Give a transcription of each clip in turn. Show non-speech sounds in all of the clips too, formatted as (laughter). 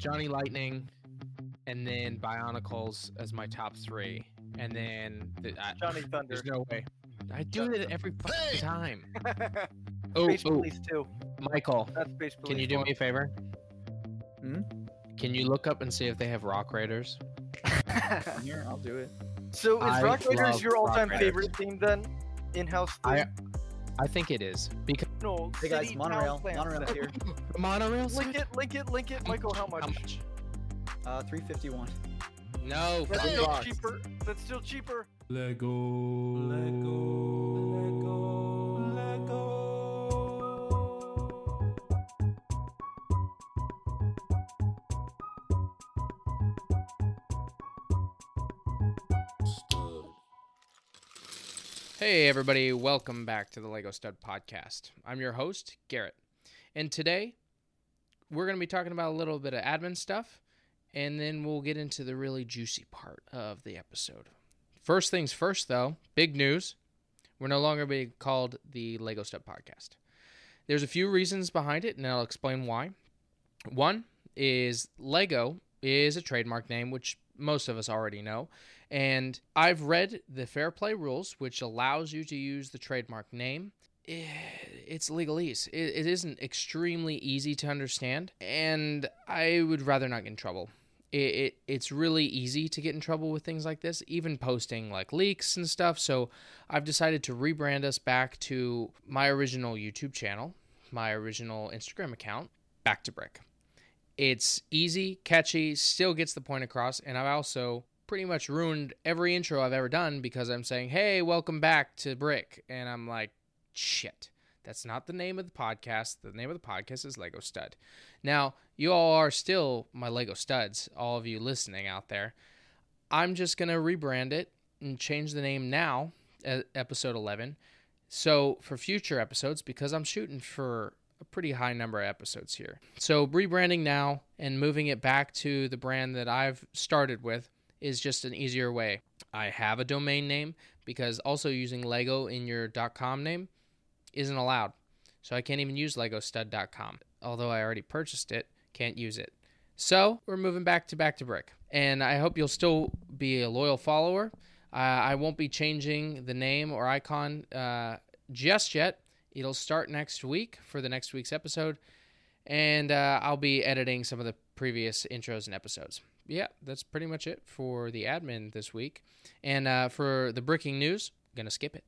Johnny Lightning, and then Bionicles as my top three, and then the, I, Johnny Thunder. There's no way. I do Johnny it every fucking Hey! time. (laughs) Oh, Space oh, Police 2. Michael, That's Space Police can you do 1. me a favor? Hmm? Can you look up and see if they have Rock Raiders? Here, I'll do it. so is I Rock Raiders your all-time Raiders. favorite theme then? In-house theme? I I think it is because no, Hey guys, city, monorail, town, plans monorail's here. (laughs) the monorails. Link it, link it, link it. Michael, how much? How much? Uh, 351. No, That's still off. cheaper. That's still cheaper. Lego. Lego. Hey, everybody, welcome back to the Lego Stud Podcast. I'm your host, Garrett. And today, we're going to be talking about a little bit of admin stuff, and then we'll get into the really juicy part of the episode. First things first, though, big news. We're no longer being called the Lego Stud Podcast. There's a few reasons behind it, and I'll explain why. One is Lego is a trademark name, which most of us already know. And I've read the fair play rules, which allows you to use the trademark name. Eh, It's legalese. It, it isn't extremely easy to understand, and I would rather not get in trouble. It, it it's really easy to get in trouble with things like this, even posting like leaks and stuff. So I've decided to rebrand us back to my original YouTube channel, my original Instagram account, Back to Brick. It's easy, catchy, still gets the point across, and I've also pretty much ruined every intro I've ever done because I'm saying, "Hey, welcome back to Brick," and I'm like, "Shit." That's not the name of the podcast. The name of the podcast is Lego Stud. Now, you all are still my Lego Studs, all of you listening out there. I'm just going to rebrand it and change the name now, episode 11. So, for future episodes, because I'm shooting for a pretty high number of episodes here. So, rebranding now and moving it back to the brand that I've started with is just an easier way. I have a domain name because also using Lego in your .com name isn't allowed. So I can't even use legostud.com. Although I already purchased it, can't use it. So we're moving back to back to brick. And I hope you'll still be a loyal follower. Uh, I won't be changing the name or icon uh, just yet. It'll start next week for the next week's episode. And uh, I'll be editing some of the previous intros and episodes. Yeah, that's pretty much it for the admin this week. And uh, for the bricking news, gonna skip it.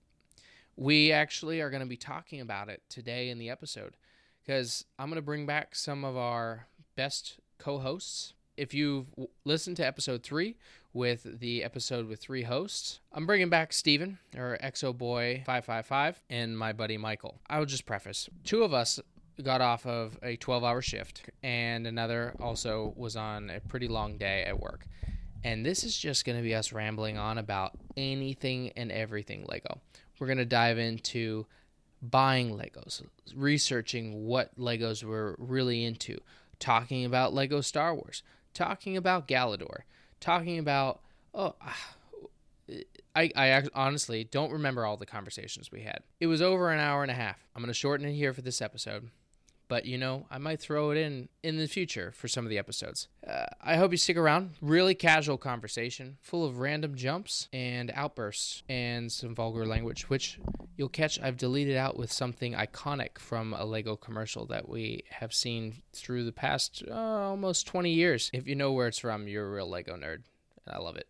We actually are to be talking about it today in the episode because I'm to bring back some of our best co hosts. If you've listened to episode three with the episode with three hosts, I'm bringing back Steven, or Exo Boy 555, and my buddy Michael. I will just preface two of us got off of a 12 hour shift, and another also was on a pretty long day at work. And this is just going to be us rambling on about anything and everything Lego. We're going to dive into buying Legos, researching what Legos we're really into, talking about Lego Star Wars, talking about Galidor, talking about oh ah, I, I honestly don't remember all the conversations we had. It was over an hour and a half. I'm to shorten it here for this episode, but you know, I might throw it in in the future for some of the episodes. Uh, I hope you stick around. Really casual conversation, full of random jumps and outbursts and some vulgar language, which you'll catch I've deleted out with something iconic from a Lego commercial that we have seen through the past uh, almost 20 years. If you know where it's from, you're a real Lego nerd. And I love it.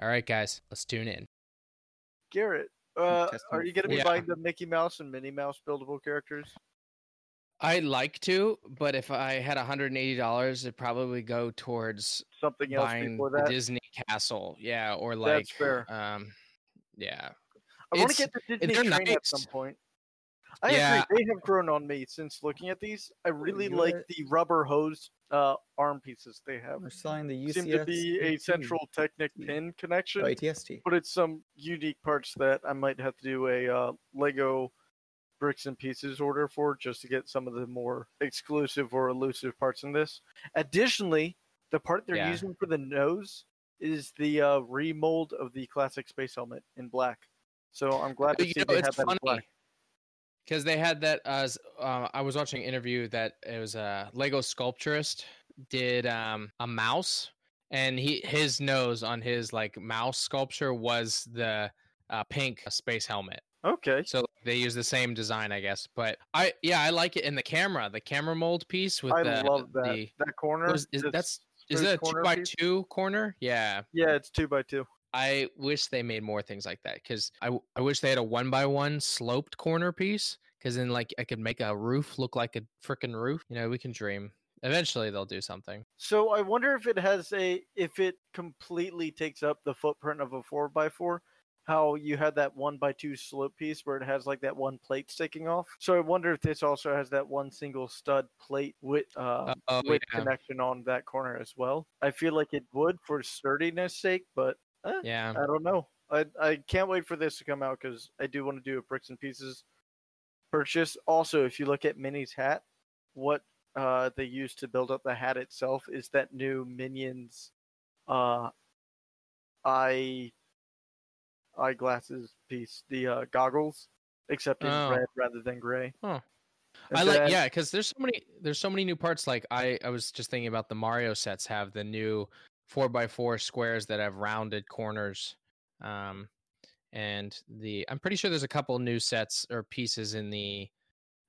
All right, guys, let's tune in. Garrett, uh, are you going to be Yeah. buying the Mickey Mouse and Minnie Mouse buildable characters? I'd like to, but if I had $180, it'd probably go towards Something else buying before the that? Disney Castle. Yeah, or like That's fair. um yeah. I want to get the Disney they're train at some point. I Yeah. agree. They have grown on me since looking at these. I really you like are- the rubber hose uh, arm pieces they have. We're selling the UCS. Seem to be a central Technic pin connection, Oh, ATST. but it's some unique parts that I might have to do a uh, Lego bricks and pieces order for just to get some of the more exclusive or elusive parts in this. Additionally, the part they're Yeah. using for the nose is the uh, remold of the classic space helmet in black. So I'm glad to You see know, they have that funny black. because they had that as uh, I was watching an interview that it was a Lego sculpturist did um a mouse and he his nose on his like mouse sculpture was the uh, pink space helmet. Okay. So they use the same design, I guess. But I yeah, I like it in the camera, the camera mold piece with I the love that. the that corner. is- is- that's is that a two by piece? two corner? Yeah. Yeah, it's two by two. I wish they made more things like that because I, I wish they had a one by one sloped corner piece because then like I could make a roof look like a freaking roof. You know, we can dream. Eventually they'll do something. So I wonder if it has a if it completely takes up the footprint of a four by four. How you had that one by two slope piece where it has like that one plate sticking off. So I wonder if this also has that one single stud plate with uh, oh with yeah, connection on that corner as well. I feel like it would for sturdiness sake, but eh, yeah. I don't know. I I can't wait for this to come out because I do want to do a bricks and pieces purchase. Also, if you look at Minnie's hat, what uh they used to build up the hat itself is that new Minions uh eye eyeglasses piece, the uh, goggles, except in Oh. red rather than gray. Huh. I like then- yeah, because there's so many there's so many new parts. Like I I was just thinking about the Mario sets have the new four by four squares that have rounded corners, um, and the I'm pretty sure there's a couple new sets or pieces in the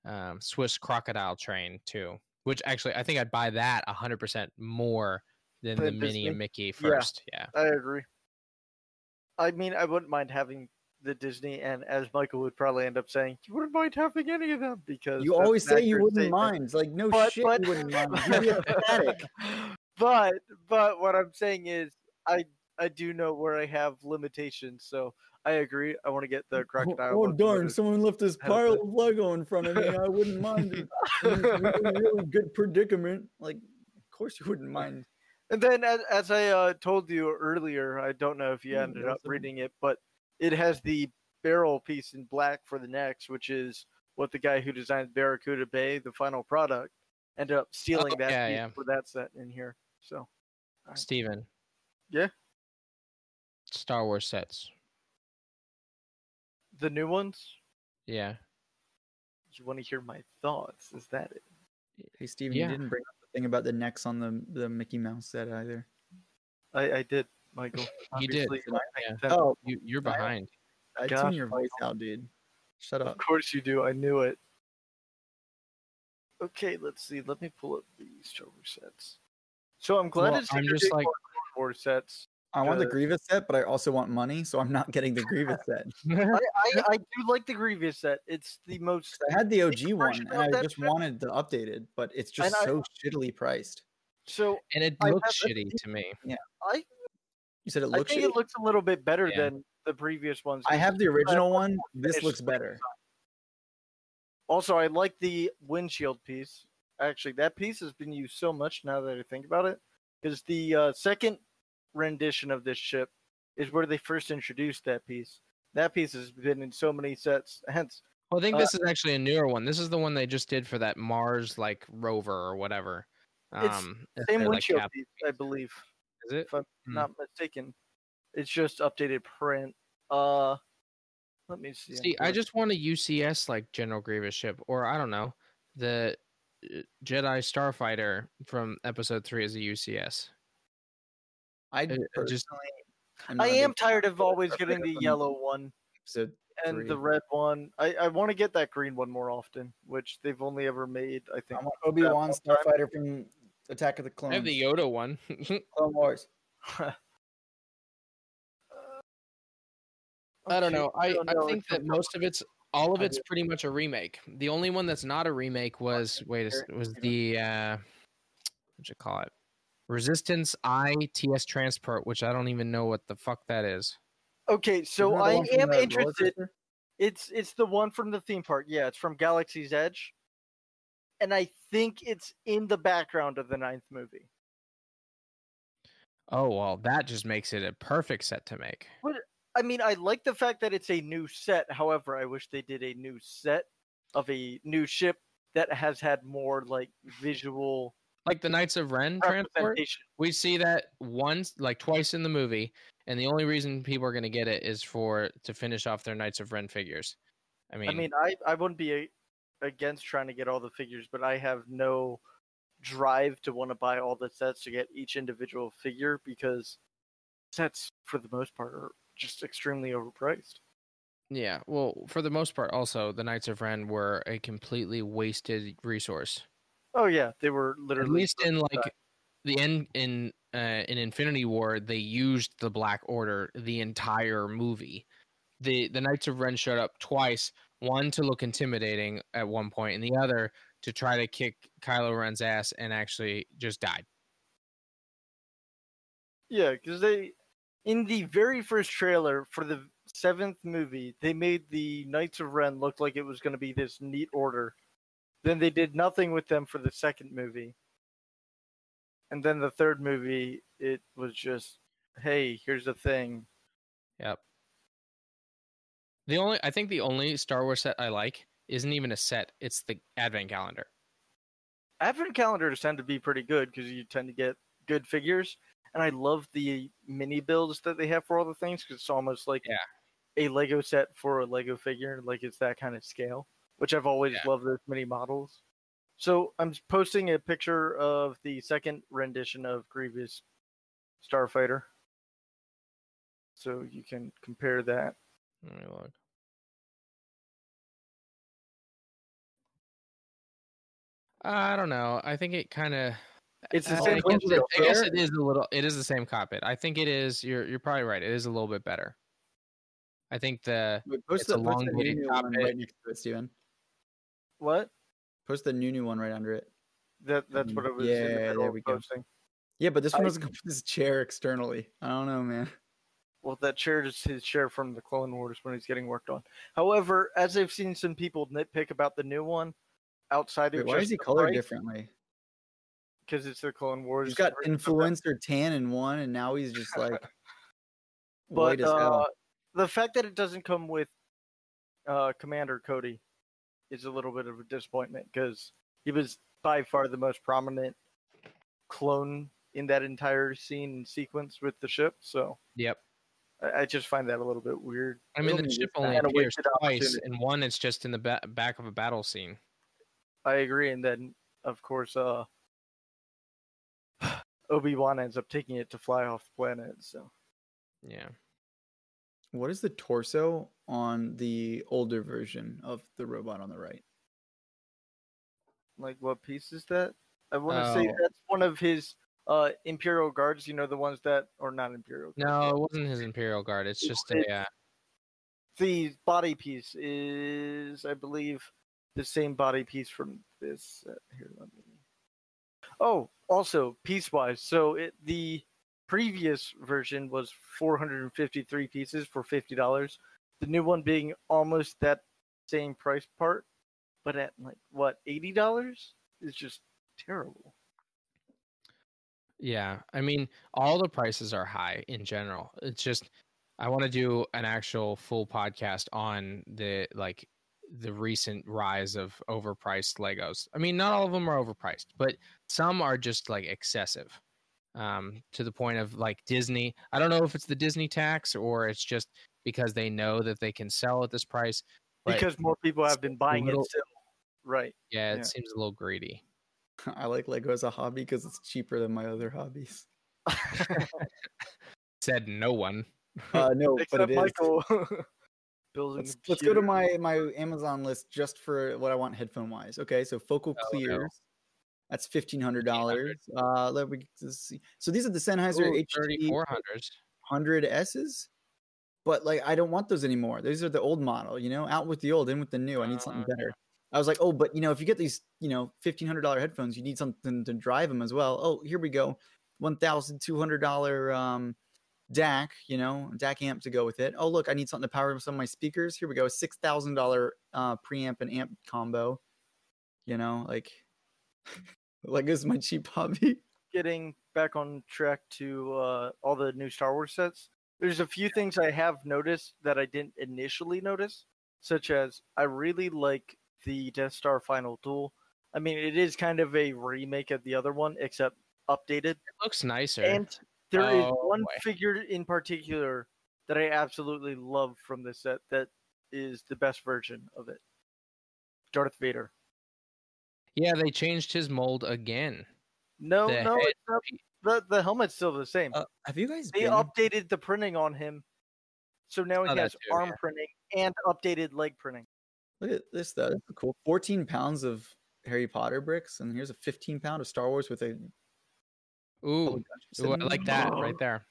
um, Swiss crocodile train too. Which actually I think I'd buy that hundred percent more than the Than Minnie and Mickey Yeah. first. Yeah. I agree. I mean, I wouldn't mind having the Disney, and as Michael would probably end up saying, you wouldn't mind having any of them because You always say you wouldn't statement. mind. Like no But- shit, but- you wouldn't (laughs) mind. You'd be (laughs) but but what I'm saying is, I I do know where I have limitations, so I agree. I want to get the (laughs) oh, crocodile. Oh, ones darn! Someone left this pile of Lego in front of me. I wouldn't mind. it. I'm a really, really good predicament. Like, of course you wouldn't mind. And then, as, as I uh, told you earlier, I don't know if you Hmm, ended that's up reading it, but it has the barrel piece in black for the necks, which is what the guy who designed Barracuda Bay, the final product, ended up stealing Oh, that yeah, piece yeah. for that set in here. So, Alright. Steven. Yeah? Star Wars sets. the new ones, Yeah. you want to hear my thoughts? Is that it? Hey, Steven, Yeah. you didn't bring up the thing about the necks on the the Mickey Mouse set either. I, I did, Michael. (laughs) You did, yeah. Oh, You you're behind. I Gosh, tune your voice Michael. out, dude. Shut up. Of course you do. I knew it. Okay, let's see. Let me pull up these Star sets. So I'm glad Well, to see I'm just like- more Clone Wars sets. I want the Grievous set, but I also want money, so I'm not getting the Grievous (laughs) set. I, (laughs) I, I do like the Grievous set. It's the most. I had the OG one, and I just set. wanted the updated, but it's just And I- so shittily priced. So and it looks have- shitty to me. Yeah, I, You said it I looks. think shitty? it looks a little bit better Yeah. than the previous ones. I have the original one. This looks better. Also, I like the windshield piece. Actually, that piece has been used so much now that I think about it. Because the uh, second rendition of this ship is where they first introduced that piece. That piece has been in so many sets. Hence, Well, I think Uh, this is actually a newer one. This is the one they just did for that Mars like rover or whatever. Um, it's same their, like, windshield piece, I believe, Is it? if I'm Hmm. not mistaken. It's just updated print. Uh, let me see. See, I just want a UCS like General Grievous ship, or I don't know, the uh, Jedi Starfighter from Episode Three is a UCS. I it just- personally, I am tired of always getting the yellow. yellow one and three. the red one. I, I want to get that green one more often, which they've only ever made, I I think. want Obi Wan. Starfighter from Attack of the Clones. I have the Yoda one. (laughs) Clone Wars. (laughs) I don't know. I, don't I think It's that most of it's all of it's pretty much a remake. The only one that's not a remake was wait a, s- was the uh what you call it? Resistance ITS Transport, which I don't even know what the fuck that is. Okay, so Isn't that the I am interested. It's it's the one from the theme park. Yeah, it's from Galaxy's Edge, and I think it's in the background of the ninth movie. Oh well, that just makes it a perfect set to make. I mean, I like the fact that it's a new set. However, I wish they did a new set of a new ship that has had more like visual Like the Knights of Ren transport. We see that once, like twice in the movie, and the only reason people are going to get it is for to finish off their Knights of Ren figures. I mean, I mean, I I wouldn't be a, against trying to get all the figures, but I have no drive to want to buy all the sets to get each individual figure because sets for the most part are just extremely overpriced. Yeah, well, for the most part, also the Knights of Ren were a completely wasted resource. Oh yeah, they were literally At least in like the end in uh, in Infinity War, they used the Black Order the entire movie. the The Knights of Ren showed up twice. One to look intimidating at one point, and the other to try to kick Kylo Ren's ass, and actually just died. Yeah, because they, in the very first trailer for the seventh movie, they made the Knights of Ren look like it was going to be this neat order. Then they did nothing with them for the second movie. And then the third movie, it was just, hey, here's the thing. Yep. The only I think the only Star Wars set I like isn't even a set; it's the Advent calendar. Advent calendars tend to be pretty good because you tend to get good figures. And I love the mini builds that they have for all the things because it's almost like Yeah. a Lego set for a Lego figure. Like it's that kind of scale, which I've always Yeah. loved those mini models. So I'm posting a picture of the second rendition of Grievous Starfighter. So you can compare that. Let me look. I don't know. I think it kind of. It's the I, same guess, it, I guess it is a little. It is the same cockpit. I think it is. You're you're probably right. It is a little bit better. I think the Wait, post It's the, a post the elongated new one cockpit. right next to it, Steven. What? Post the new new one right under it. That that's what I was in Yeah, the there we go. posting. Yeah, but this one I- doesn't come with this chair externally. I don't know, man. Well, that chair is his chair from the Clone Wars when he's getting worked on. However, as I've seen some people nitpick about the new one, outside Wait, of why is he colored price, differently? Because it's the Clone Wars. He's got version of that. influencer tan in one, and now he's just like (laughs) white but as uh, hell. the fact that it doesn't come with uh, Commander Cody is a little bit of a disappointment because he was by far the most prominent clone in that entire scene and sequence with the ship. So yep. I, I just find that a little bit weird. I mean, the ship only appears twice, and one it's just in the ba- back of a battle scene. I agree, and then of course, uh, (sighs) Obi Wan ends up taking it to fly off the planet. So Yeah. What is the torso on the older version of the robot on the right? like, what piece is that? I want to say Oh. that's one of his uh Imperial guards. You know, the ones that, or not Imperial. Guards, No, it wasn't his Imperial Guard. It's It- just it- a. Uh, the body piece is, I believe, the same body piece from this. Set. Here, let me. Oh, also piece wise, so it the previous version was 453 pieces for fifty dollars. The new one being almost that same price part, but at like what eighty dollars is just terrible. Yeah, I mean, all the prices are high in general. It's just I want to do an actual full podcast on the like the recent rise of overpriced Legos. I mean, not all of them are overpriced, but some are just like excessive. Um, to the point of like Disney. I don't know if it's the Disney tax or it's just because they know that they can sell at this price. Because more people have been buying little- it still. Right. yeah, it yeah. seems a little greedy. (laughs) I like Lego as a hobby because it's cheaper than my other hobbies. (laughs) Said no one. Uh, (laughs) no, but Except it is. Michael. building Let's, let's go to my my Amazon list just for what I want headphone wise. Okay, so focal Oh, no. clears. That's fifteen hundred dollars. Uh, let me see. So these are the Sennheiser Ooh, HD 3400s. hundred S's, but like I don't want those anymore. These are the old model. You know, out with the old, in with the new. I need something Uh, better. I was like, oh, but you know, if you get these, you know, fifteen hundred dollar headphones, you need something to drive them as well. Oh, here we go, one thousand two hundred dollar um, DAC. You know, DAC amp to go with it. Oh, look, I need something to power some of my speakers. Here we go, six thousand dollar uh, preamp and amp combo. You know, like, (laughs) like this is my cheap hobby. getting back on track to uh, all the new Star Wars sets, there's a few things I have noticed that I didn't initially notice, such as I really like the Death Star Final Duel. I mean, it is kind of a remake of the other one, except updated. It looks nicer. And there is one boy. figure in particular that I absolutely love from this set that is the best version of it Darth Vader. Yeah, they changed his mold again. No, The no, head it's not, the the helmet's still the same. Uh, have you guys they been? updated the printing on him, so now he Oh, has too, arm yeah. printing and updated leg printing. Look at this though. This cool. 14 pounds of Harry Potter bricks, and here's a 15 pound of Star Wars with a. Ooh, Public ooh, I like that Oh. right there.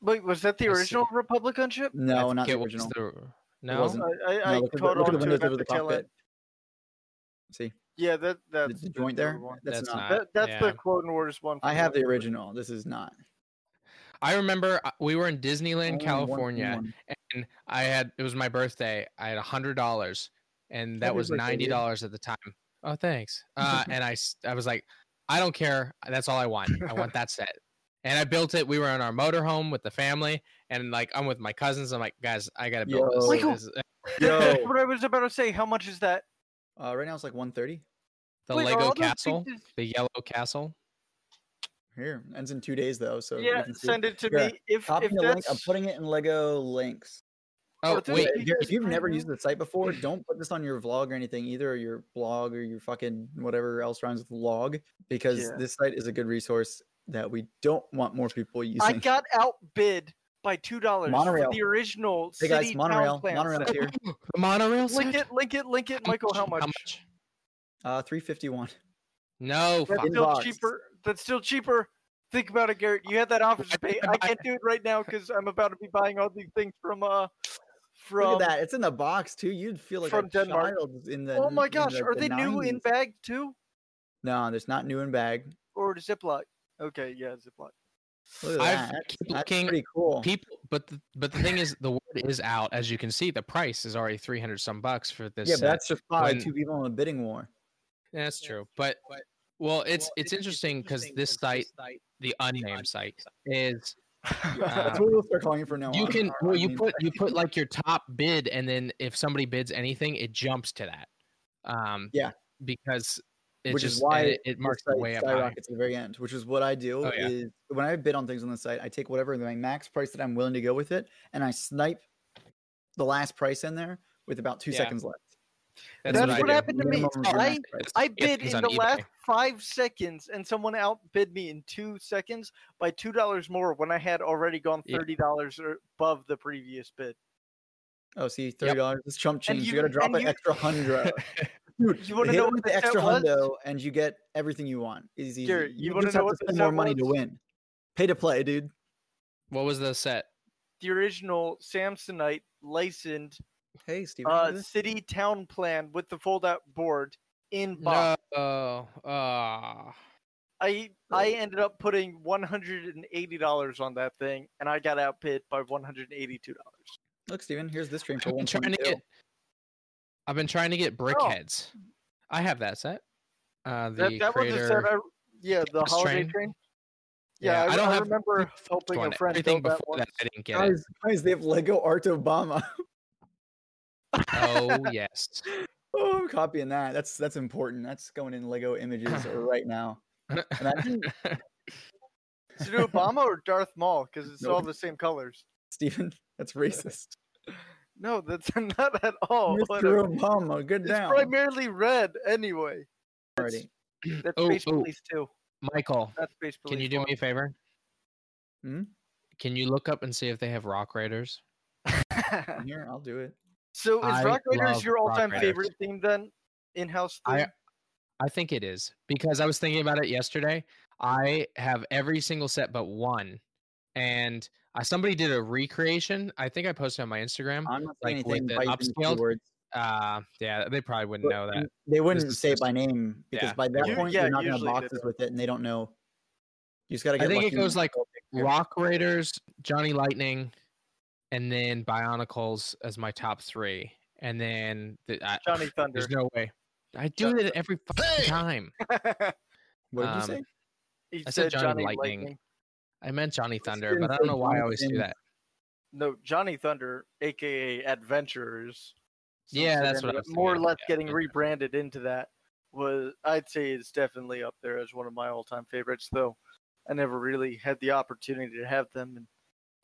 Wait, was that the original Republic gunship? No, not the original. the- It no, wasn't. I, I, I No, look caught look on to windows it at the the tail end. cockpit. See Yeah, that the, that's the the joint there. one. That's, That's not. not- That, that's yeah. the Clone Wars one. I have the Lego. original. This is not. I remember uh, we were in Disneyland, Only California, one. and I had it was my birthday. I had a hundred dollars, and that Happy was ninety dollars at the time. Oh, thanks. (laughs) Uh, and I was like, I don't care. That's all I want. I want that set. And I built it. We were in our motorhome with the family, and like I'm with my cousins. I'm like, guys, I gotta build Yo. this. Michael. (laughs) (laughs) Yo, That's what I was about to say. How much is that? Uh, right now it's like 130. the Wait, Lego castle, pieces- the yellow castle. Here ends in two days though, so yeah, send it to Here, me. If Copy if the link. I'm putting it in Lego links. Oh Are those wait, if you've never used the site before, don't put this on your vlog or anything either, or your blog or your fucking whatever else rhymes with log, because Yeah. this site is a good resource that we don't want more people using. I got outbid by two dollars for Monorail. the original hey city guys, monorail, town plan monorail set. tier, (laughs) the monorail. Link set? it, link it, link it, Michael. How much? uh, 351. No, That's fuck. still Inbox. cheaper. That's still cheaper. Think about it, Garrett. You had that office to pay. I can't do it right now because I'm about to be buying all these things from uh from. Look at that, it's in the box too. You'd feel like from a Denmark. child in the. Oh my gosh, the- are the they new in bag too, No, there's not new in bag. or Ziploc? Okay, yeah, Ziploc. Look at I've that. Keep that's looking- pretty cool. people but the, but the thing is the word is out as you can see the price is already 300 some bucks for this yeah, but that's just probably when- two people in a bidding war. Yeah, that's true but well it's it's interesting because this site the unnamed site is (laughs) That's um, what we'll start calling you from now you on. can well you put site. you put like your top bid and then if somebody bids anything it jumps to that um Yeah. because it which just is why and it, it the marks site way up high. skyrockets at the very end. Which is what I do Oh, yeah. is when I bid on things on the site, I take whatever my max price that I'm willing to go with it, and I snipe the last price in there with about two Yeah. seconds left. That's, I what do. happened to me. Minimum of your I. I bid in the eBay. last five seconds, and someone outbid me in two seconds by two dollars more when I had already gone thirty dollars above the previous bid. Oh, see, thirty dollars. It's chump change. You, you- gotta drop an you- extra hundred. (laughs) Dude, You wanna hit know what with the the set extra was? hundo, and you get everything you want. Easy. Garrett, you You, wanna just know have what to spend more set money to win. Pay to play, dude. what was the set The original Samsonite licensed Hey, Steven. uh, look at this. city town plan with the fold-out board in box. no uh, I I ended up putting one hundred and eighty dollars on that thing, and I got outbid by one hundred and eighty-two dollars. Look, Steven, here's this stream for I've one been trying to get I've been trying to get BrickHeadz. I have that set. Uh, the That, that was creator. a set. I, yeah, the Campus holiday train? train. Yeah, Yeah, I, I don't I have remember the helping a friend Everything build that before one. that, I didn't get it. Guys, guys, they have Lego Art Obama. Oh (laughs) yes. oh, I'm copying that. That's that's important. That's going in Lego images (laughs) right now. Imagine (laughs) Is it Obama or Darth Maul? Because it's all the same colors. Steven, that's racist. No, that's (laughs) not at all. Mr. I- Obama, good It's down. primarily red anyway. That's, Alrighty. that's Oh, Space oh. Police too. Michael, That's Space Police. can you do one. me a favor? Hmm? Can you look up and see if they have Rock Raiders? Here, (laughs) I'll do it. so is I Rock Raiders your all-time Raiders. favorite theme then? In-house theme? I I think it is because I was thinking about it yesterday. I have every single set but one, and I, somebody did a recreation. I think I posted on my Instagram. I'm not Like, saying with anything the by upscaled, keywords, Uh, yeah, they probably wouldn't but know that. They wouldn't say it by name because yeah. by that You- point yeah, you're not gonna have boxes with it, and they don't know. You just gotta get. I get. think it goes like Rock Raiders, Johnny Lightning, and then Bionicles as my top three, and then the, I, Johnny (sighs) Thunder. There's no way. I do Johnny it every fucking time. (laughs) What did you um, say? he I said said Johnny Johnny Lightning. Lightning. I meant Johnny Thunder, but I don't know why I always do that. No, Johnny Thunder, aka Adventurers. since Yeah, that's what I was more or less yeah, getting yeah. rebranded into that. Was I'd say it's definitely up there as one of my all-time favorites. Though I never really had the opportunity to have them, and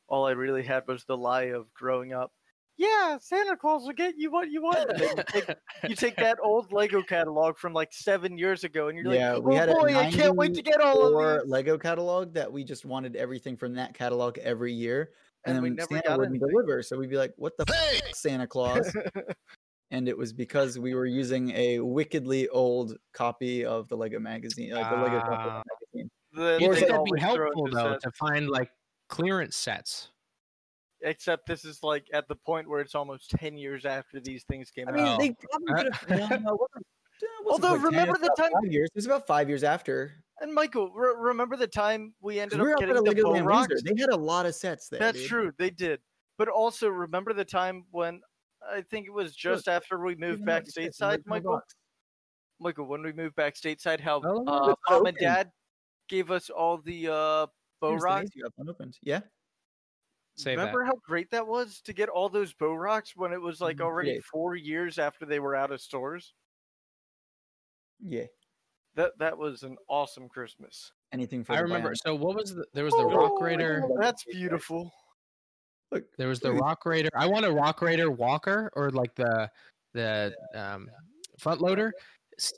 all I really had was the lie of growing up yeah, Santa Claus will get you what you want. You, take, you take that (laughs) old Lego catalog from like seven years ago, and you're yeah, like, we oh had boy, a I can't wait to get all of or these. Lego catalog that we just wanted everything from that catalog every year, and, And we then never Santa got wouldn't anything. deliver. So we'd be like, "What the f- Santa Claus?" (laughs) and it was because we were using a wickedly old copy of the Lego magazine, like the Lego Ah. Copy magazine. Then You Or they think it's that'd be helpful though to find like clearance sets. Except this is like at the point where it's almost ten years after these things came I out. mean, Oh. they probably Uh, could have. No, no, it wasn't- it wasn't Although, quite 10, remember it's the time- Five years. It was about five years after. And Michael, re- remember the time we ended we up up getting a the Lego Bo rocks? They had a lot of sets there. That's dude. true, they did. But also, remember the time when I think it was just after we moved back though it's sets, stateside, Michael. box. Michael, when we moved back stateside, how uh, it's mom and dad gave us all the uh, bow Here's rocks. maze you have unopened. Yeah. Save Remember how great that was to get all those bow rocks when it was like Mhm, already days. four years after they were out of stores? Yeah. That that was an awesome Christmas. Anything for that. I the remember. band. So what was the, there was the Rock Oh, Raider. That's beautiful. Look, There was the Rock Raider. I want a Rock Raider Walker or like the the um, front loader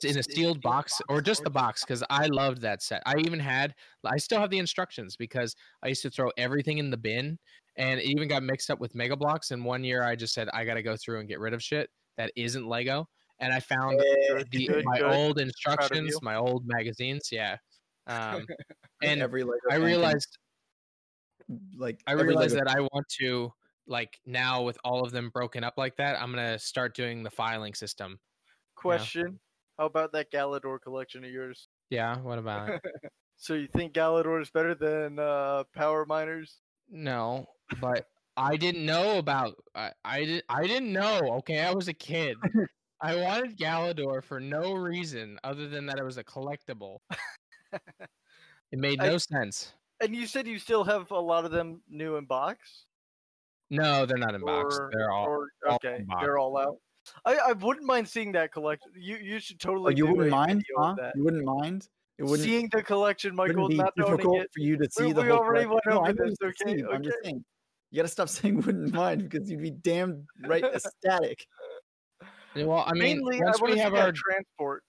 in a sealed box or just the box because I loved that set. I even had I still have the instructions because I used to throw everything in the bin and it even got mixed up with Mega Bloks. And one year I just said I got to go through and get rid of shit that isn't Lego. And I found the good, my good. old instructions, my old magazines. Yeah. Um, (laughs) and every Lego I realized like I realized Lego that I want to like now with all of them broken up like that, I'm gonna start doing the filing system. Question: How about that Galidor collection of yours? Yeah, what about it? (laughs) So you think Galidor is better than uh, Power Miners? no, but I didn't know about I, I did I didn't know. Okay, I was a kid. (laughs) I wanted Galidor for no reason other than that it was a collectible. (laughs) It made I- no sense. And you said you still have a lot of them new in box. No, they're not in box. They're all or, all okay, in box. they're all out. I, I wouldn't mind seeing that collection. You you should Oh, totally. you do wouldn't a mind, video huh? that. You wouldn't mind. It wouldn't, Seeing the collection, Michael, wouldn't be not owning difficult it. for you to see We- the we whole already collection. went over I know this, you okay, see, I'm just okay. Saying. You gotta stop (laughs) saying wouldn't mind because you'd be damn right ecstatic. Yeah, Well, I mean, Mainly, once I we have our transport.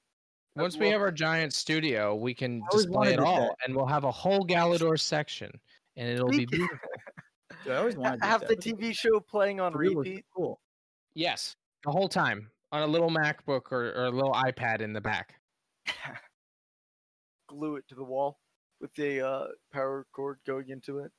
I'd Once we love have our giant studio, we can display it all, that. and we'll have a whole Galidor section, and it'll Me be beautiful. (laughs) Dude, I always Ha- wanted to do have that. the TV show playing on The real was repeat. Cool. Yes, the whole time on a little MacBook or, or a little iPad in the back. (laughs) Glue it to the wall with the uh, power cord going into it.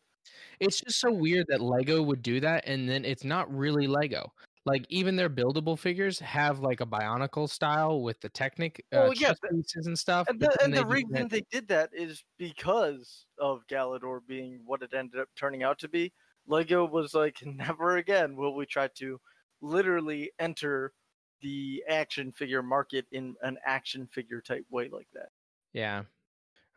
It's just so weird that Lego would do that, and then it's not really Lego. Like even their buildable figures have like a Bionicle style with the Technic uh, Well, yeah, the- pieces and stuff. And the, and the reason they did that is because of Galidor being what it ended up turning out to be. Lego was like, (laughs) never again will we try to literally enter the action figure market in an action figure type way like that. Yeah,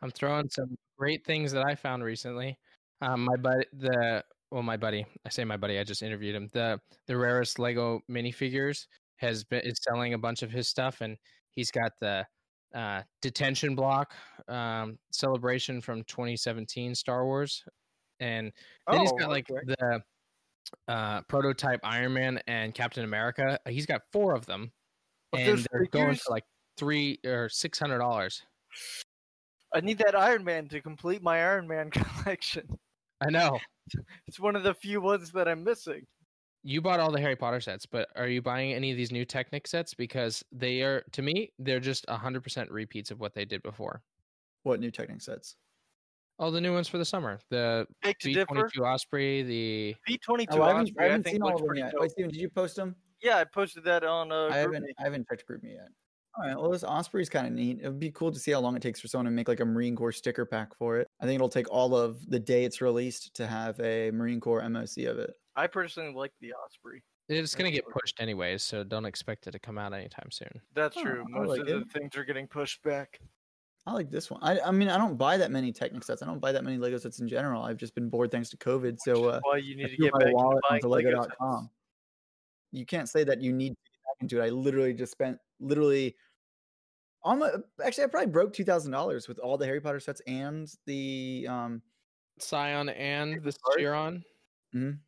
I'm throwing some great things that I found recently. Um, my buddy, the well, my buddy, I say my buddy, I just interviewed him. The the rarest Lego minifigures has been is selling a bunch of his stuff, and he's got the uh, detention block um, celebration from 2017 Star Wars, and then he's got like Oh, okay. the uh, prototype Iron Man and Captain America. He's got four of them, But and they're going for like three or six hundred dollars. I need that Iron Man to complete my Iron Man (laughs) collection. I know. It's one of the few ones that I'm missing. You bought all the Harry Potter sets, but are you buying any of these new Technic sets? Because they are, to me, they're just 100% repeats of what they did before. What new Technic sets? All the new ones for the summer. The Big to differ. V22 Osprey, the. V22 Oh, I haven't, Osprey, I haven't think seen all looks of them pretty yet. dope. Wait, Steven, did you post them? Yeah, I posted that on uh, I haven't. GroupMe. I haven't checked GroupMe yet. All right. Well, this Osprey's kind of neat. It would be cool to see how long it takes for someone to make like a Marine Corps sticker pack for it. I think it'll take all of the day it's released to have a Marine Corps MOC of it. I personally like the Osprey. It's going to get pushed anyways, so don't expect it to come out anytime soon. That's Oh, true. I Most like of the things are getting pushed back. I like this one. I, I mean, I don't buy that many Technic sets. I don't buy that many Lego sets in general. I've just been bored thanks to COVID. So uh, Why you I need to get my back wallet buying onto Lego sets. You can't say that you need to get back into it. I literally just spent literally almost actually I probably broke two thousand dollars with all the Harry Potter sets and the um Sián and the? Chiron. Mhm.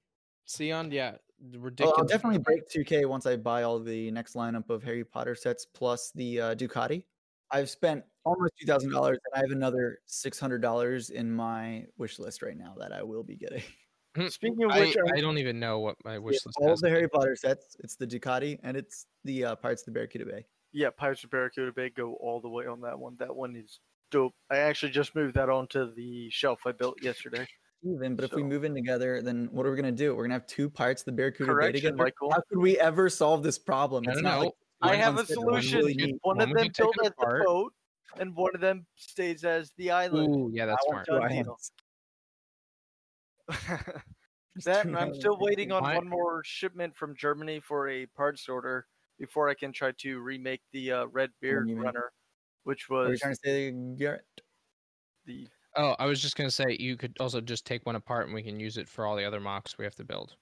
Sián, yeah. Oh, ridiculous. I'll definitely break 2K once I buy all the next lineup of Harry Potter sets plus the uh, Ducati. I've spent almost two thousand dollars, and I have another six hundred dollars in my wish list right now that I will be getting. (laughs) Speaking of I, which, I don't even know what my wish It's list all has. of the Harry Potter sets. It's the Ducati and it's the uh, Pirates of the Barracuda Bay. yeah, Pirates of Barracuda Bay go all the way on that one. That one is dope. I actually just moved that onto the shelf I built yesterday. Even, but if we move in together, then what are we gonna do? We're gonna have two Pirates of the Barracuda Bay Correction, together. Michael. How could we ever solve this problem? I It's don't not know. like I have a one's good, one solution. really One One of them can take built it the boat, and one of them stays as the island. Ooh, yeah, that's I want smart. (laughs) that I'm still waiting on one more shipment from Germany for a parts order before I can try to remake the uh, Red Beard? Runner, which What are you was trying to say, Garrett? the Oh, I was just gonna say you could also just take one apart and we can use it for all the other MOCs we have to build.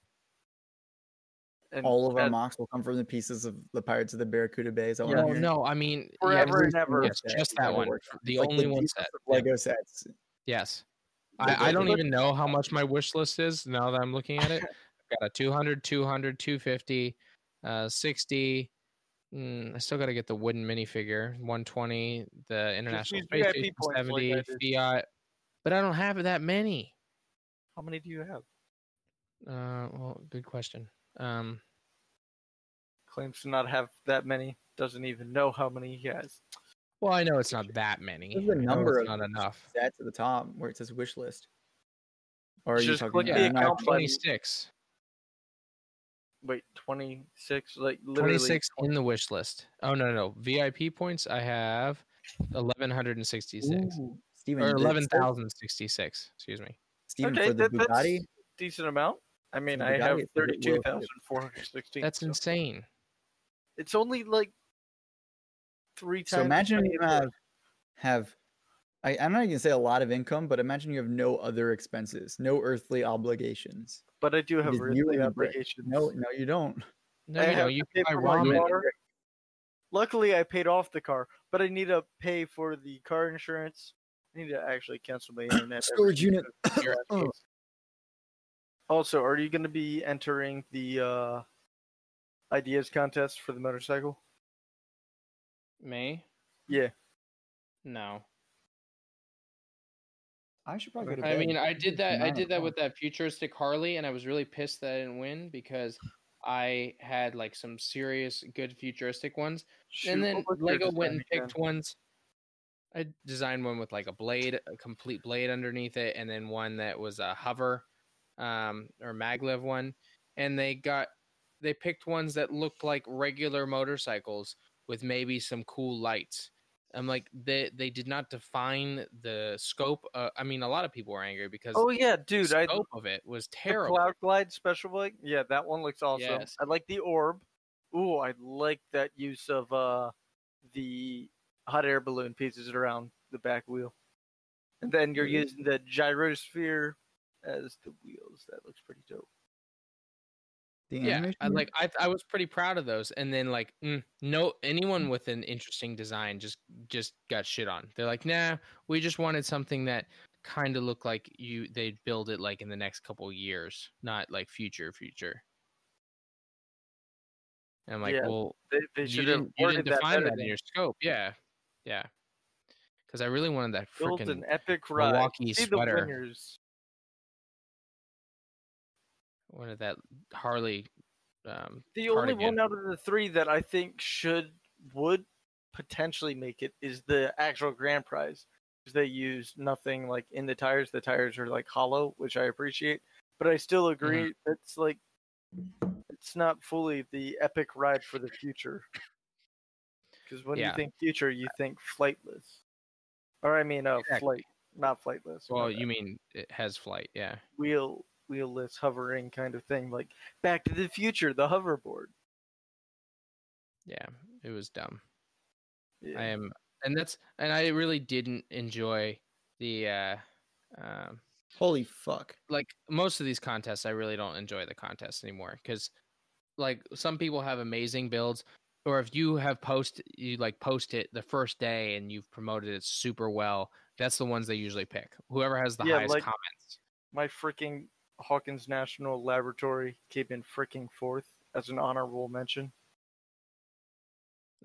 and All of our that- MOCs will come from the pieces of the Pirates of the Barracuda Bay. Is that Yeah. Oh hearing? no, I mean yeah, Forever and just- ever. Yes, just that one. work on it. The It's like only one pieces set. of yeah. Lego sets. Yes. I, I don't even know how much my wish list is now that I'm looking at it. (laughs) I've got a 200, 200, 250, uh, 60. Mm, I still got to get the wooden minifigure, 120, the International Space Station, 70, Fiat. But I don't have that many. How many do you have? Uh, well, good question. Um, Claims to not have that many. Doesn't even know how many he has. Well, I know it's not that many. There's a I number it's of not enough. That's at the top where it says wish list. Or are you Just talking click about the Yeah, no, I have account 26. Wait, 26? Like literally. 26 in the wish list. Oh no, no, no. VIP points I have 1166 Ooh, Steven, or 11,066, excuse me. Steven Okay, for the that- that's Bugatti. decent amount. I mean, I have Bugatti, it's a bit low. 32,416. That's so insane. It's only like three times. So imagine you have have I, I'm not even going to say a lot of income, but imagine you have no other expenses, no earthly obligations. But I do have It is really you and the brick. obligations. No, no, you don't. No, I you know, have you pay for my ramen. car. Luckily, I paid off the car, but I need to pay for the car insurance. I need to actually cancel my (coughs) internet. Storage unit. Oh. (coughs) Also, are you going to be entering the uh, ideas contest for the motorcycle? Me? Yeah. No. I should probably go to I mean, I did that. I did that o'clock. with that futuristic Harley, and I was really pissed that I didn't win because I had like some serious good futuristic ones, Shoot, and then Lego went design and again? picked ones. I designed one with like a blade, a complete blade underneath it, and then one that was a hover, um, or maglev one, and they got they picked ones that looked like regular motorcycles with maybe some cool lights. I'm like they they did not define the scope. Uh, I mean, a lot of people were angry because Oh yeah, dude! the I scope of it was the terrible. Cloud Glide special bike. Yeah, that one looks awesome. Yes. I like the orb. Ooh, I like that use of uh the hot air balloon pieces around the back wheel. And then you're Mm-hmm. using the gyrosphere as the wheels. That looks pretty dope. The yeah, animation I like I I was pretty proud of those. And then like mm, no anyone with an interesting design just just got shit on. They're like, nah, we just wanted something that kind of looked like you they'd build it like in the next couple of years, not like future future. And I'm like, Yeah, well, They, they you should have didn't, you didn't define better that in your scope. Yeah, yeah. Because I really wanted that build freaking epic ride. Milwaukee See sweater. the winners. Wanted that Harley. Um, The only one out of the three that I think should would potentially make it is the actual grand prize because they use nothing like in the tires. The tires are like hollow, which I appreciate, but I still Mm-hmm. agree it's like it's not fully the epic ride for the future. Because when Yeah. you think future, you think flightless, or I mean, uh, Exactly. flight, not flightless. well, you mean it has flight? Yeah. wheel wheelless hovering kind of thing, like Back to the Future, the hoverboard. Yeah, it was dumb. Yeah. I am, and that's, and I really didn't enjoy the, uh, um, Holy fuck. like most of these contests. I really don't enjoy the contests anymore because, like, some people have amazing builds, or if you have post, you like post it the first day and you've promoted it super well. That's the ones they usually pick. Whoever has the Yeah, highest like- comments. my freaking Hawkins National Laboratory came in freaking fourth as an honorable mention.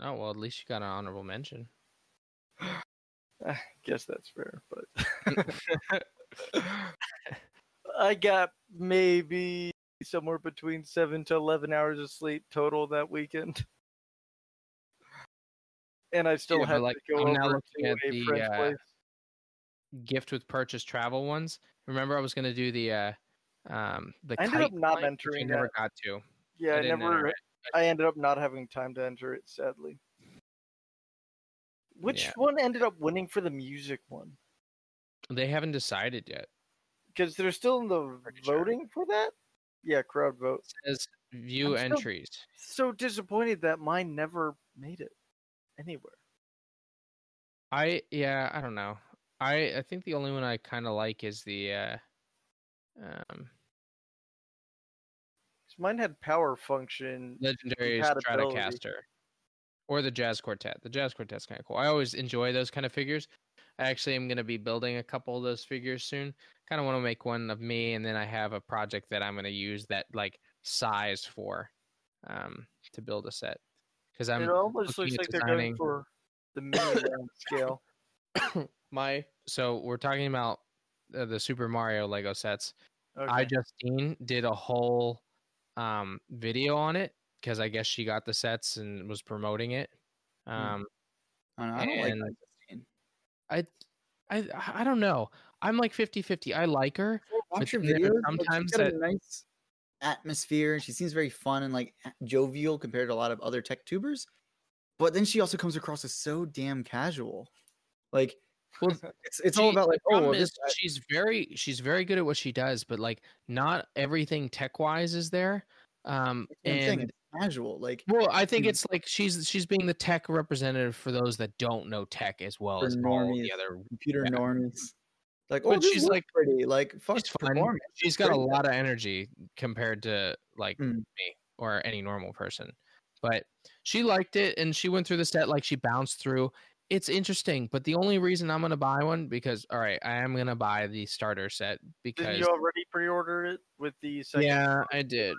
Oh well, at least you got an honorable mention. (sighs) I guess that's fair, but (laughs) (laughs) I got maybe somewhere between seven to eleven hours of sleep total that weekend. And I still Yeah, had like, to go I'm now over looking to at a the, friend's uh, place. Gift with purchase travel ones. Remember, I was gonna do the uh, um, the I ended up not which I entering never got to. Yeah, I I, enter never. it. I ended up not having time to enter it, sadly. Which Yeah. one ended up winning for the music one? They haven't decided yet. Because they're still in the Pretty sure. voting for that. Yeah, crowd vote. It says view I'm entries. So disappointed that mine never made it anywhere. I yeah, I don't know. I I think the only one I kind of like is the uh, um, Mine had power function. legendary. Stratocaster or the Jazz Quartet. The Jazz Quartet's kind of cool. I always enjoy those kind of figures. I actually am going to be building a couple of those figures soon. Kind of want to make one of me, and then I have a project that I'm going to use that like size for um, to build a set. Because I'm it almost looks like they're going for the mini scale. (coughs) my so we're talking about uh, the Super Mario Lego sets. Okay. I Justine did a whole um, video on it because I guess she got the sets and was promoting it. Um, I don't, know, I don't like And- that Justine. I, I, I don't know. I'm like 50-50. I like her. Watch her videos. sometimes she's got that- a nice atmosphere, and she seems very fun and like jovial compared to a lot of other tech tubers. But then she also comes across as so damn casual. Like, Well, (laughs) it's it's all about like, oh, well, she's very she's very good at what she does, but like not everything tech wise is there. Um, and it's casual. Like, well, I think Mm. it's like she's she's being the tech representative for those that don't know tech as well as all the other. computer yeah. normies. Like, oh, But she's like- pretty. Like, fuck She's fun. She's got a lot of energy compared to like Mm. me or any normal person. But she liked it and she went through the set like she bounced through. It's interesting, but the only reason I'm gonna buy one because all right, I am gonna buy the starter set Did because you already pre-order it with the second? yeah, I did,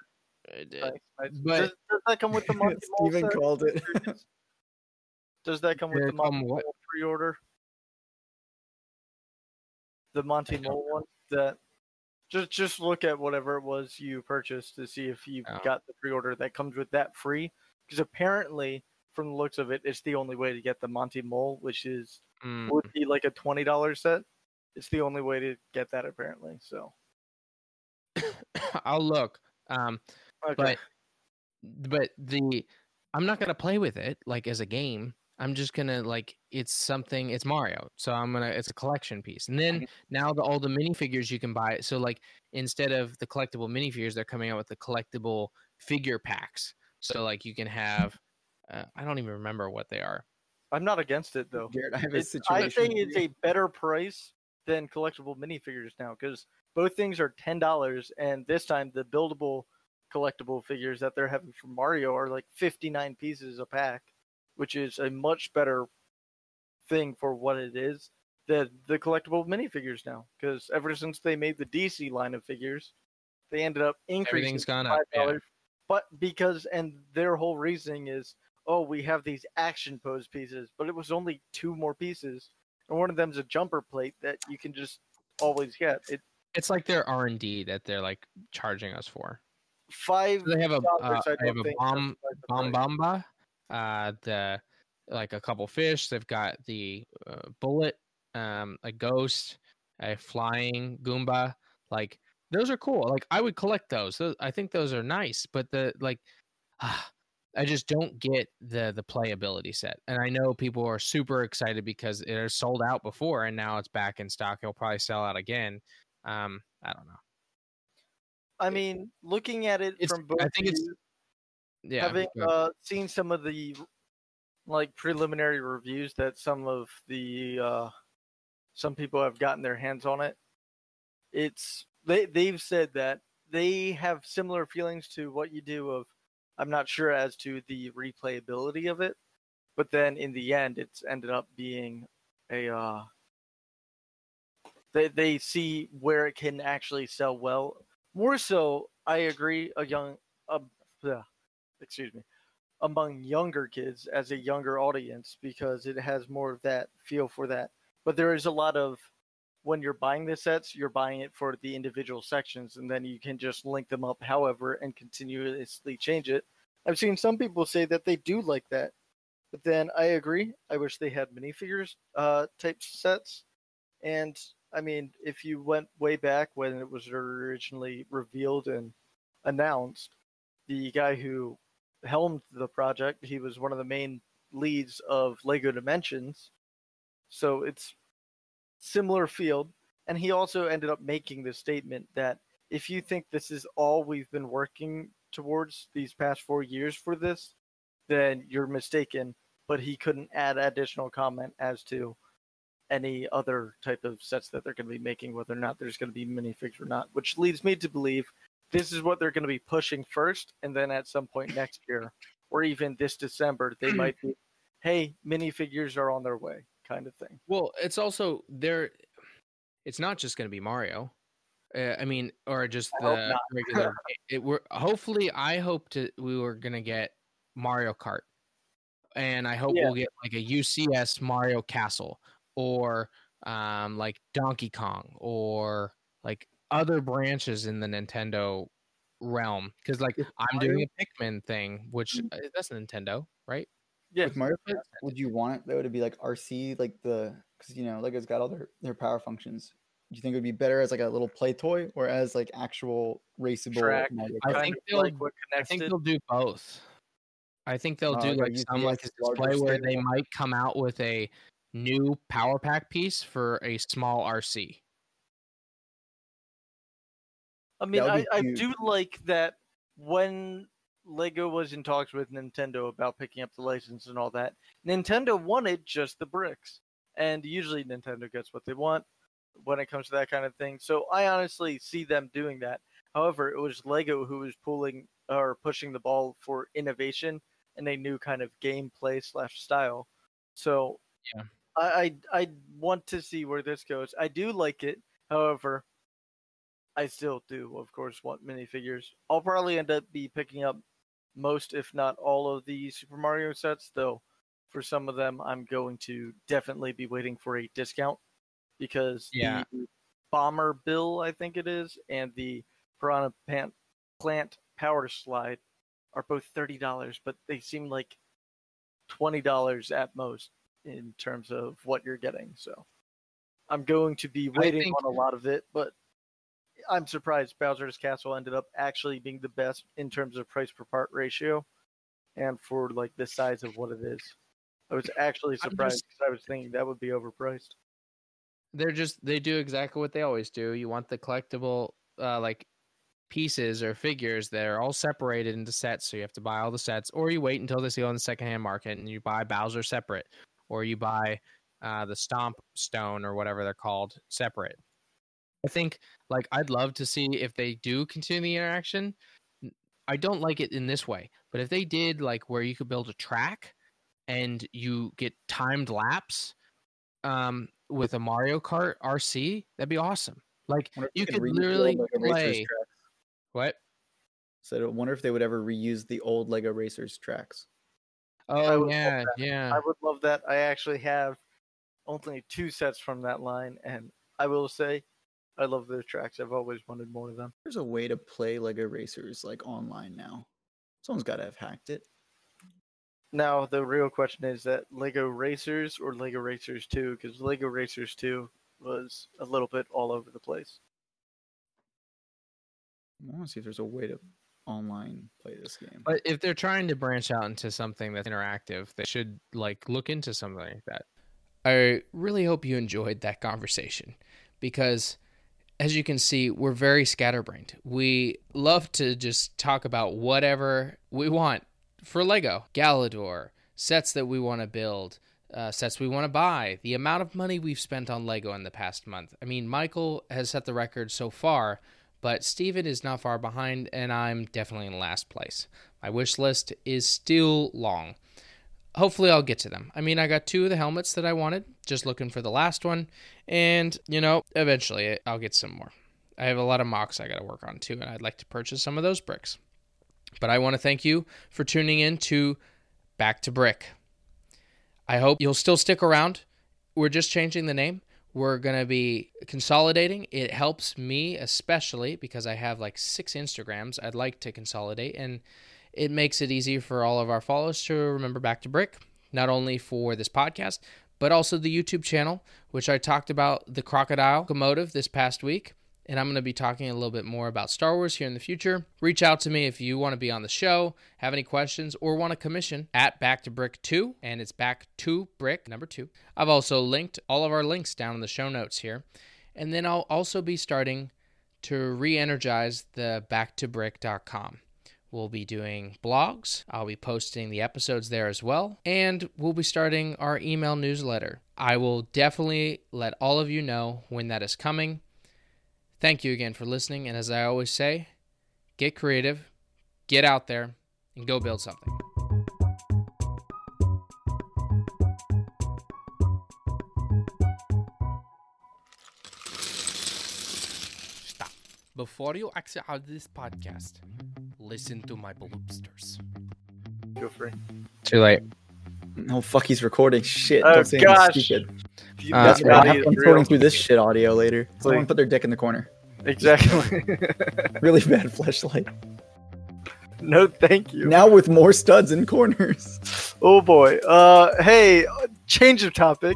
I did. Nice, nice. But- does, does that come with the (laughs) Monty Mole Stephen set? called it. (laughs) Does that come with the come Monty? Mole pre-order? The Monty don't Mole one that just just look at whatever it was you purchased to see if you Oh. got the pre-order that comes with that free. Because apparently, from the looks of it, it's the only way to get the Monty Mole, which is Mm, would be like a twenty dollars set. It's the only way to get that apparently. So (coughs) I'll look. Um, okay. but but the I'm not gonna play with it like as a game. I'm just gonna like it's something. It's Mario, so I'm gonna. It's a collection piece, and then now the all the minifigures you can buy. So like instead of the collectible minifigures, they're coming out with the collectible figure packs. So like you can have. Uh, I don't even remember what they are. I'm not against it though. Garrett, I have a It's, situation. I say for it's a better price than collectible minifigures now because both things are ten dollars, and this time the buildable collectible figures that they're having for Mario are like fifty nine pieces a pack, which is a much better thing for what it is than the collectible minifigures now. Because ever since they made the DC line of figures, they ended up increasing Everything's to gone up, yeah. But because and their whole reasoning is oh, we have these action pose pieces, but it was only two more pieces, and one of them's a jumper plate that you can just always get. It It's like their R and D that they're like charging us for. five. So they have a uh, they have a bomb price. Bombamba, uh, the like a couple fish. They've got the uh, bullet, um, a ghost, a flying Goomba. Like those are cool. Like I would collect those. those I think those are nice, but the like, (sighs) ah, I just don't get the the playability set. And I know people are super excited because it is sold out before, and now it's back in stock. It'll probably sell out again. Um, I don't know. I mean, looking at it It's- from both I think it's- Yeah, having uh, seen some of the like preliminary reviews that some of the uh, some people have gotten their hands on it, it's they they've said that they have similar feelings to what you do of I'm not sure as to the replayability of it, but then in the end it's ended up being a uh, they they see where it can actually sell well more so, I agree. A young, uh, excuse me, among younger kids as a younger audience because it has more of that feel for that. But there is a lot of when you're buying the sets, you're buying it for the individual sections, and then you can just link them up however and continuously change it. I've seen some people say that they do like that, but then I agree. I wish they had minifigures uh, type sets, and I mean, if you went way back when it was originally revealed and announced, the guy who helmed the project, he was one of the main leads of Lego Dimensions. So it's similar field, and he also ended up making the statement that if you think this is all we've been working towards these past four years for this, then you're mistaken. But he couldn't add additional comment as to any other type of sets that they're going to be making, whether or not there's going to be minifigs or not, which leads me to believe this is what they're going to be pushing first, and then at some point next year, or even this December, they hmm. might be, hey, minifigures are on their way, kind of thing. Well, it's also there. It's not just going to be Mario. Uh, I mean, or just I the regular. (laughs) it, we're hopefully. I hope to. We were going to get Mario Kart, and I hope Yeah. we'll get like a UCS Mario Castle, or um like Donkey Kong, or like other branches in the Nintendo realm. Because like I'm doing a Pikmin thing, which uh, that's Nintendo, right? Yeah, With Mario Kart, would you want it though to be like RC, like the because you know Lego's got all their their power functions. Do you think it would be better as like a little play toy or as like actual raceable Track. I think they'll- like what I think they'll do both. I think they'll Oh, do like like some like UPS a display where they stable. might come out with a new power pack piece for a small RC. I mean, I, I do like that when Lego was in talks with Nintendo about picking up the license and all that. Nintendo wanted just the bricks, and usually Nintendo gets what they want when it comes to that kind of thing. So I honestly see them doing that. However, it was Lego who was pulling or pushing the ball for innovation and a new kind of gameplay slash style. So Yeah. I, I I want to see where this goes. I do like it. However, I still do, of course, want minifigures. I'll probably end up be picking up most, if not all, of the Super Mario sets, though. For some of them, I'm going to definitely be waiting for a discount because Yeah. the Bomber Bill, I think it is, and the Piranha Pant Plant Power Slide are both thirty dollars, but they seem like twenty dollars at most in terms of what you're getting. So I'm going to be waiting think- on a lot of it, but I'm surprised Bowser's Castle ended up actually being the best in terms of price per part ratio, and for like the size of what it is. I was actually surprised because I was thinking that would be overpriced. They're just they do exactly what they always do. You want the collectible uh like pieces or figures that are all separated into sets, so you have to buy all the sets, or you wait until they sell on the secondhand market and you buy Bowser separate, or you buy uh, the Stomp Stone or whatever they're called separate. I think like I'd love to see if they do continue the interaction. I don't like it in this way, but if they did like where you could build a track and you get timed laps um with a Mario Kart RC, that'd be awesome. Like you could reuse the old literally play tracks. what? So I wonder if they would ever reuse the old Lego Racers tracks. Oh yeah, yeah. I would love that. I actually have only two sets from that line, and I will say, I love those tracks. I've always wanted more of them. There's a way to play Lego Racers like online now. Someone's got to have hacked it. Now the real question is that Lego Racers or Lego Racers 2, because Lego Racers 2 was a little bit all over the place. I want to see if there's a way to online play this game. But if they're trying to branch out into something that's interactive, they should like look into something like that. I really hope you enjoyed that conversation because as you can see, we're very scatterbrained. We love to just talk about whatever we want for Lego, Galidor, sets that we want to build, uh, sets we want to buy, the amount of money we've spent on Lego in the past month. I mean, Michael has set the record so far, but Stephen is not far behind, and I'm definitely in last place. My wish list is still long. Hopefully, I'll get to them. I mean, I got two of the helmets that I wanted, just looking for the last one, and, you know, eventually I'll get some more. I have a lot of MOCs I got to work on too, and I'd like to purchase some of those bricks. But I want to thank you for tuning in to Back to Brick. I hope you'll still stick around. We're just changing the name. We're going to be consolidating. It helps me, especially because I have like six Instagrams. I'd like to consolidate, and it makes it easier for all of our followers to remember Back to Brick, not only for this podcast, but also the YouTube channel, which I talked about the crocodile locomotive this past week. And I'm going to be talking a little bit more about Star Wars here in the future. Reach out to me if you want to be on the show, have any questions, or want a commission at Back to Brick 2. And it's Back to Brick, number two. I've also linked all of our links down in the show notes here. And then I'll also be starting to re energize the backtobrick.com. We'll be doing blogs. I'll be posting the episodes there as well. And we'll be starting our email newsletter. I will definitely let all of you know when that is coming. Thank you again for listening. And as I always say, get creative, get out there, and go build something. Stop. Before you exit out of this podcast, listen to my bloopsters. Feel free. Too late. Oh fuck, he's recording. Shit. Oh, don't say anything gosh. stupid. Uh, That's right. I is have fun real. sorting through this shit audio later. Someone put their dick in the corner. Exactly. (laughs) (laughs) Really bad flashlight. no, thank you. Now with more studs and corners. Oh boy. Uh, hey, change of topic.